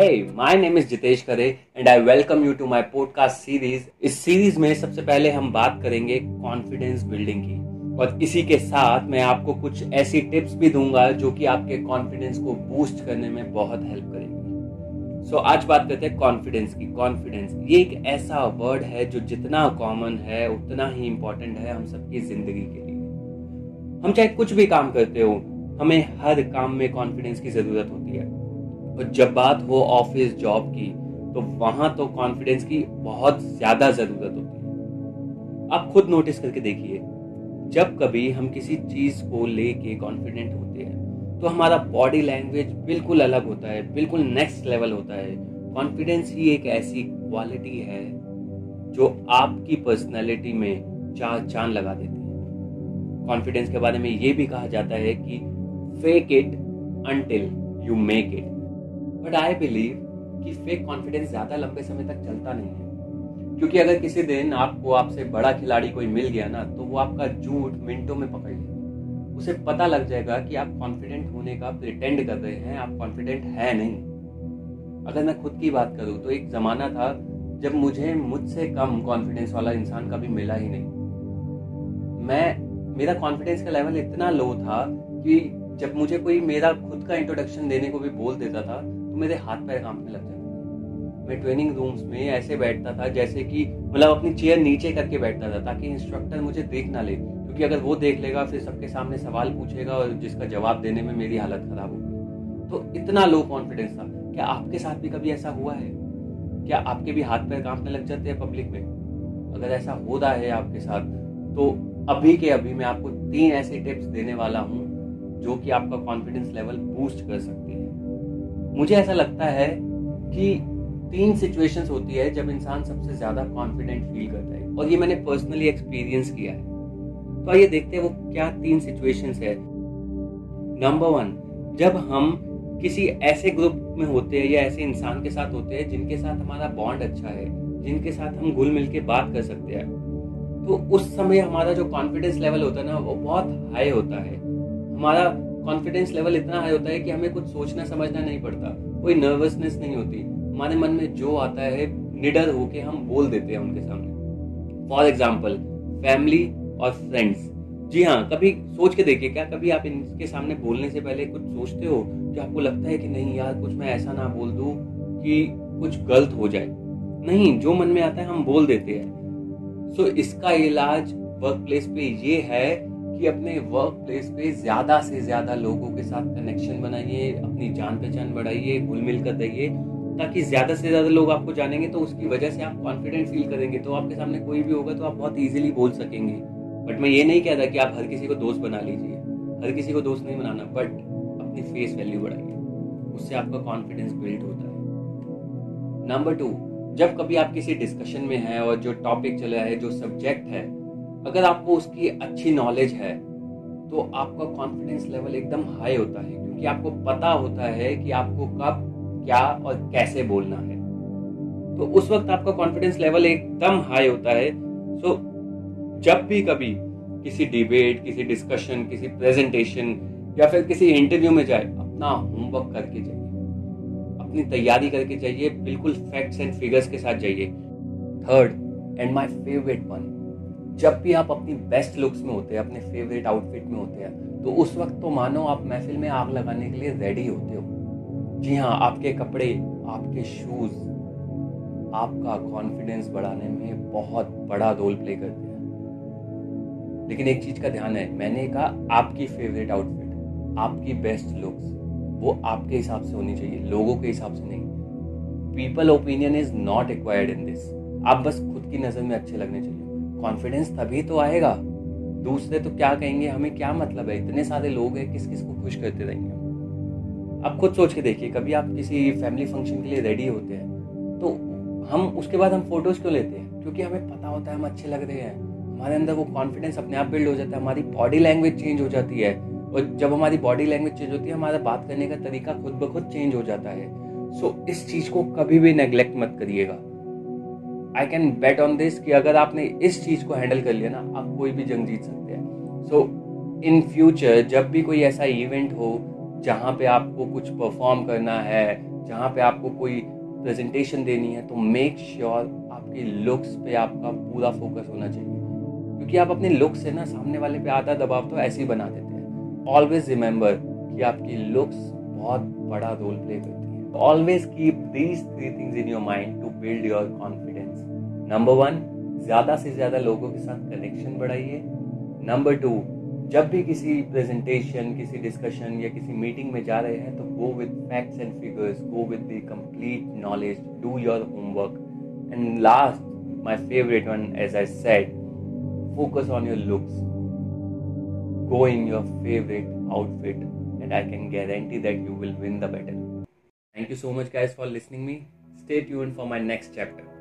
Hey, my name is Jitesh करे and I welcome you to my podcast series इस series में सबसे पहले हम बात करेंगे कॉन्फिडेंस बिल्डिंग की। और इसी के साथ मैं आपको कुछ ऐसी टिप्स भी दूँगा जो कि आपके कॉन्फिडेंस को बूस्ट करने में बहुत हेल्प करेंगी। सो so, आज बात करते हैं कॉन्फिडेंस की। कॉन्फिडेंस ये एक ऐसा वर्ड है जो जितना कॉमन है उतना ही इम्पोर्टेंट है हम सबकी ज़िंदगी के लिए। हम चाहे कुछ भी काम करते हो हमें हर काम में कॉन्फिडेंस की ज़रूरत होती है। और जब बात हो ऑफ़िस जॉब की तो वहाँ तो कॉन्फिडेंस की बहुत ज़्यादा ज़रूरत होती है। आप खुद नोटिस करके देखिए, जब कभी हम किसी चीज़ को लेके कॉन्फिडेंट होते हैं तो हमारा बॉडी लैंग्वेज बिल्कुल अलग होता है, बिल्कुल नेक्स्ट लेवल होता है। कॉन्फिडेंस ही एक ऐसी क्वालिटी है, जो आपकी पर्सनैलिटी में चार चाँद लगा देती है। कॉन्फिडेंस के बारे में ये भी कहा जाता है कि fake it until you make it but I believe कि फेक कॉन्फिडेंस ज़्यादा लंबे समय तक चलता नहीं है। क्योंकि अगर किसी दिन आपको आपसे बड़ा खिलाड़ी कोई मिल गया ना तो वो आपका झूठ मिनटों में पकड़ लेगा। उसे पता लग जाएगा कि आप कॉन्फिडेंट होने का प्रिटेंड कर रहे हैं, आप कॉन्फिडेंट है नहीं। अगर मैं खुद की बात करूँ तो एक जमाना था जब मुझे मुझसे कम कॉन्फिडेंस वाला इंसान कभी मिला ही नहीं। मैं, मेरा कॉन्फिडेंस का लेवल इतना लो था कि जब मुझे कोई मेरा खुद का इंट्रोडक्शन देने को भी बोल देता था तो मेरे हाथ पैर कांपने लग जाते मैं ट्रेनिंग रूम्स में ऐसे बैठता था, जैसे कि मतलब अपनी चेयर नीचे करके बैठता था, ताकि इंस्ट्रक्टर मुझे देख ना ले। क्योंकि अगर वो देख लेगा, फिर सबके सामने सवाल पूछेगा और जिसका जवाब देने में मेरी हालत खराब होगी। तो इतना लो कॉन्फिडेंस था। क्या आपके साथ भी कभी ऐसा हुआ है? क्या आपके भी हाथ पैर कांपने लग जाते हैं पब्लिक में? अगर ऐसा हो रहा है आपके साथ तो अभी के अभी मैं आपको तीन ऐसे टिप्स देने वाला हूँ जो कि आपका कॉन्फिडेंस लेवल बूस्ट कर सकती है। मुझे ऐसा लगता है कि तीन सिचुएशंस होती है जब इंसान सबसे ज़्यादा कॉन्फिडेंट फील करता है। और ये मैंने पर्सनली एक्सपीरियंस किया है। तो आइए देखते हैं वो क्या तीन सिचुएशंस है। नंबर वन जब हम किसी ऐसे ग्रुप में होते हैं या ऐसे इंसान के साथ होते हैं जिनके साथ हमारा बॉन्ड अच्छा है, जिनके साथ हम घुल मिल बात कर सकते हैं तो उस समय हमारा जो कॉन्फिडेंस लेवल होता है ना, वो बहुत हाई होता है। हमारा कॉन्फिडेंस लेवल इतना हाई होता है कि हमें कुछ सोचना समझना नहीं पड़ता। कोई नर्वसनेस नहीं होती। हमारे मन में जो आता है निडर होके हम बोल देते हैं उनके सामने। फॉर एग्ज़ाम्पल फैमिली और फ्रेंड्स जी हाँ कभी सोच के देखिए क्या कभी आप इनके सामने बोलने से पहले कुछ सोचते हो कि आपको लगता है कि नहीं यार कुछ मैं ऐसा ना बोल दूँ कि कुछ गलत हो जाए? नहीं जो मन में आता है हम बोल देते हैं। सो so, इसका इलाज वर्क प्लेस पे ये है कि अपने वर्क प्लेस पे ज़्यादा से ज़्यादा लोगों के साथ कनेक्शन बनाइए, अपनी जान पहचान बढ़ाइए घुल मिल कर रहिए ताकि ज़्यादा से ज़्यादा लोग आपको जानेंगे तो उसकी वजह से आप कॉन्फिडेंट फील करेंगे तो आपके सामने कोई भी होगा तो आप बहुत ईजिली बोल सकेंगे। बट मैं ये नहीं कह रहा कि आप हर किसी को दोस्त बना लीजिए, हर किसी को दोस्त नहीं बनाना बट अपनी फेस वैल्यू बढ़ाइए, उससे आपका कॉन्फिडेंस बिल्ड होता है। नंबर टू जब कभी आप किसी डिस्कशन में हैं और जो टॉपिक चल है, जो सब्जेक्ट है अगर आपको उसकी अच्छी नॉलेज है तो आपका कॉन्फिडेंस लेवल एकदम हाई होता है क्योंकि आपको पता होता है कि आपको कब क्या और कैसे बोलना है। तो उस वक्त आपका कॉन्फिडेंस लेवल एकदम हाई होता है। सो so, जब भी कभी किसी डिबेट किसी डिस्कशन किसी प्रेजेंटेशन या फिर किसी इंटरव्यू में जाए अपना होमवर्क करके जाइए। अपनी तैयारी करके जाइए बिल्कुल फैक्ट्स एंड फिगर्स के साथ जाइए। Third and my favourite one जब भी आप अपनी बेस्ट लुक्स में होते हैं, अपने फेवरेट आउटफिट में होते हैं तो उस वक्त तो मानो आप महफिल में आग लगाने के लिए रेडी होते हो। जी हाँ आपके कपड़े, आपके शूज़ आपका कॉन्फिडेंस बढ़ाने में बहुत बड़ा रोल प्ले करते हैं। लेकिन एक चीज़ का ध्यान है, मैंने कहा आपकी फेवरेट आउटफिट आपकी बेस्ट लुक्स वो आपके हिसाब से होनी चाहिए, लोगों के हिसाब से नहीं। People opinion is not acquired in this आप बस खुद की नज़र में अच्छे लगने चाहिए। कॉन्फिडेंस तभी तो आएगा। दूसरे तो क्या कहेंगे? हमें क्या मतलब है? इतने सारे लोग हैं किस किस को खुश करते रहेंगे आप खुद सोच के देखिए कभी आप किसी फैमिली फ़ंक्शन के लिए रेडी होते हैं तो हम उसके बाद हम फ़ोटोज़ क्यों लेते हैं? क्योंकि हमें पता होता है हम अच्छे लग रहे हैं। हमारे अंदर वो कॉन्फिडेंस अपने आप बिल्ड हो जाता है हमारी बॉडी लैंग्वेज चेंज हो जाती है। और जब हमारी बॉडी लैंग्वेज चेंज होती है हमारा बात करने का तरीका खुद ब खुद चेंज हो जाता है। सो so, इस चीज़ को कभी भी नेग्लेक्ट मत करिएगा। I can bet on this कि अगर आपने इस चीज़ को हैंडल कर लिया ना, आप कोई भी जंग जीत सकते हैं। सो इन फ्यूचर जब भी कोई ऐसा इवेंट हो, जहाँ पे आपको कुछ परफॉर्म करना है, जहाँ पे आपको कोई प्रेजेंटेशन देनी है तो मेक श्योर sure आपकी लुक्स पे आपका पूरा फोकस होना चाहिए। क्योंकि आप अपने लुक्स से ना, सामने वाले पे आधा दबाव तो ऐसे ही बना देते हैं। ऑलवेज रिमेंबर कि आपकी लुक्स बहुत बड़ा रोल प्ले करती है। Always keep these three things in your mind to build your confidence number one ज़्यादा से ज़्यादा लोगों के साथ कनेक्शन बढ़ाइए। नंबर टू जब भी किसी प्रेजेंटेशन किसी डिस्कशन या किसी मीटिंग में जा रहे हैं तो go with facts and figures go with the complete knowledge do your homework and last my favourite one as I said focus on your looks. Go in your favorite outfit, and i can guarantee that you will win the battle. Thank you so much guys for listening me. Stay tuned for my next chapter